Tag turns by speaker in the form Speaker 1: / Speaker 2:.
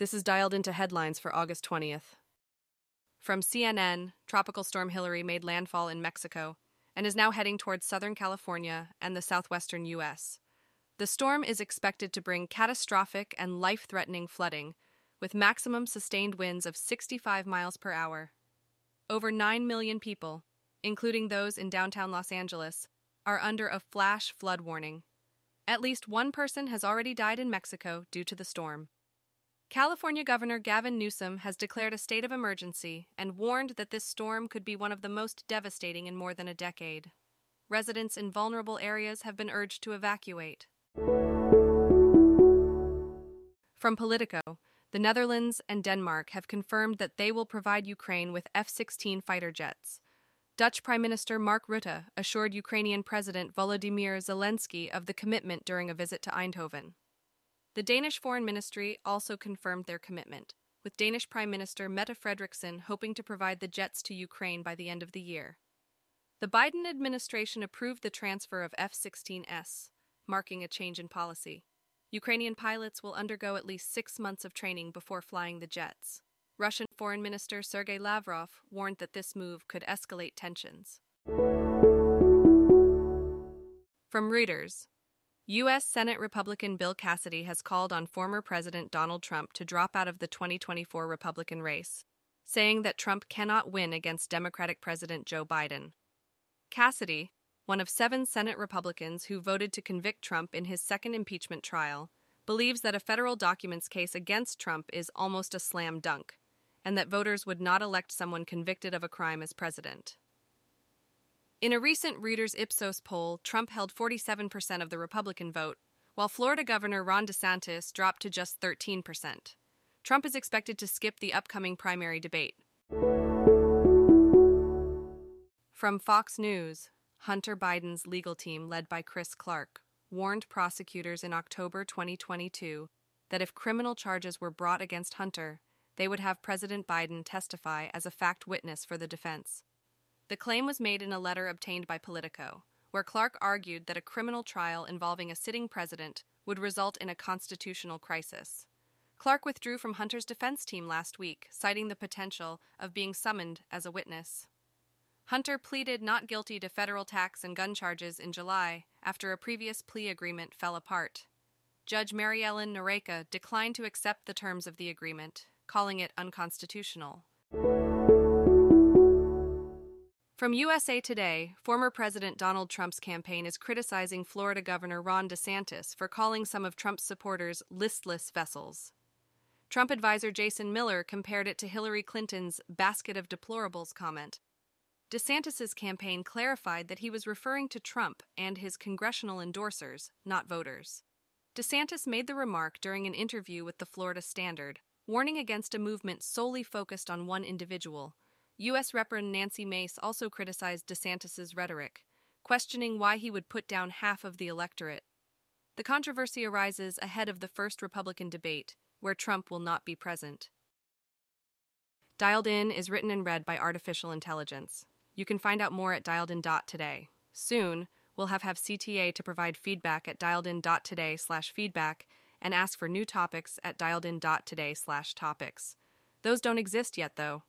Speaker 1: This is dialed into headlines for August 20th. From CNN, Tropical Storm Hilary made landfall in Mexico and is now heading towards Southern California and the southwestern U.S. The storm is expected to bring catastrophic and life threatening flooding, with maximum sustained winds of 65 miles per hour. Over 9 million people, including those in downtown Los Angeles, are under a flash flood warning. At least one person has already died in Mexico due to the storm. California Governor Gavin Newsom has declared a state of emergency and warned that this storm could be one of the most devastating in more than a decade. Residents in vulnerable areas have been urged to evacuate. From Politico, the Netherlands and Denmark have confirmed that they will provide Ukraine with F 16 fighter jets. Dutch Prime Minister Mark Rutte assured Ukrainian President Volodymyr Zelensky of the commitment during a visit to Eindhoven. The Danish Foreign Ministry also confirmed their commitment, with Danish Prime Minister Mette Frederiksen hoping to provide the jets to Ukraine by the end of the year. The Biden administration approved the transfer of F 16S, marking a change in policy. Ukrainian pilots will undergo at least six months of training before flying the jets. Russian Foreign Minister Sergei Lavrov warned that this move could escalate tensions. From Reuters, U.S. Senate Republican Bill Cassidy has called on former President Donald Trump to drop out of the 2024 Republican race, saying that Trump cannot win against Democratic President Joe Biden. Cassidy, one of seven Senate Republicans who voted to convict Trump in his second impeachment trial, believes that a federal documents case against Trump is almost a slam dunk, and that voters would not elect someone convicted of a crime as president. In a recent Reuters Ipsos poll, Trump held 47% of the Republican vote, while Florida Governor Ron DeSantis dropped to just 13%. Trump is expected to skip the upcoming primary debate. From Fox News, Hunter Biden's legal team, led by Chris Clark, warned prosecutors in October 2022 that if criminal charges were brought against Hunter, they would have President Biden testify as a fact witness for the defense. The claim was made in a letter obtained by Politico, where Clark argued that a criminal trial involving a sitting president would result in a constitutional crisis. Clark withdrew from Hunter's defense team last week, citing the potential of being summoned as a witness. Hunter pleaded not guilty to federal tax and gun charges in July after a previous plea agreement fell apart. Judge Mary Ellen Noreika declined to accept the terms of the agreement, calling it unconstitutional. From USA Today, former President Donald Trump's campaign is criticizing Florida Governor Ron DeSantis for calling some of Trump's supporters listless vessels. Trump advisor Jason Miller compared it to Hillary Clinton's basket of deplorables comment. DeSantis's campaign clarified that he was referring to Trump and his congressional endorsers, not voters. DeSantis made the remark during an interview with the Florida Standard, warning against a movement solely focused on one individual U.S. Rep. Nancy Mace also criticized DeSantis's rhetoric, questioning why he would put down half of the electorate. The controversy arises ahead of the first Republican debate, where Trump will not be present. Dialed In is written and read by artificial intelligence. You can find out more at dialedin.today. Soon, we'll have, have CTA to provide feedback at dialedin.today slash feedback and ask for new topics at dialedin.today slash topics. Those don't exist yet, though.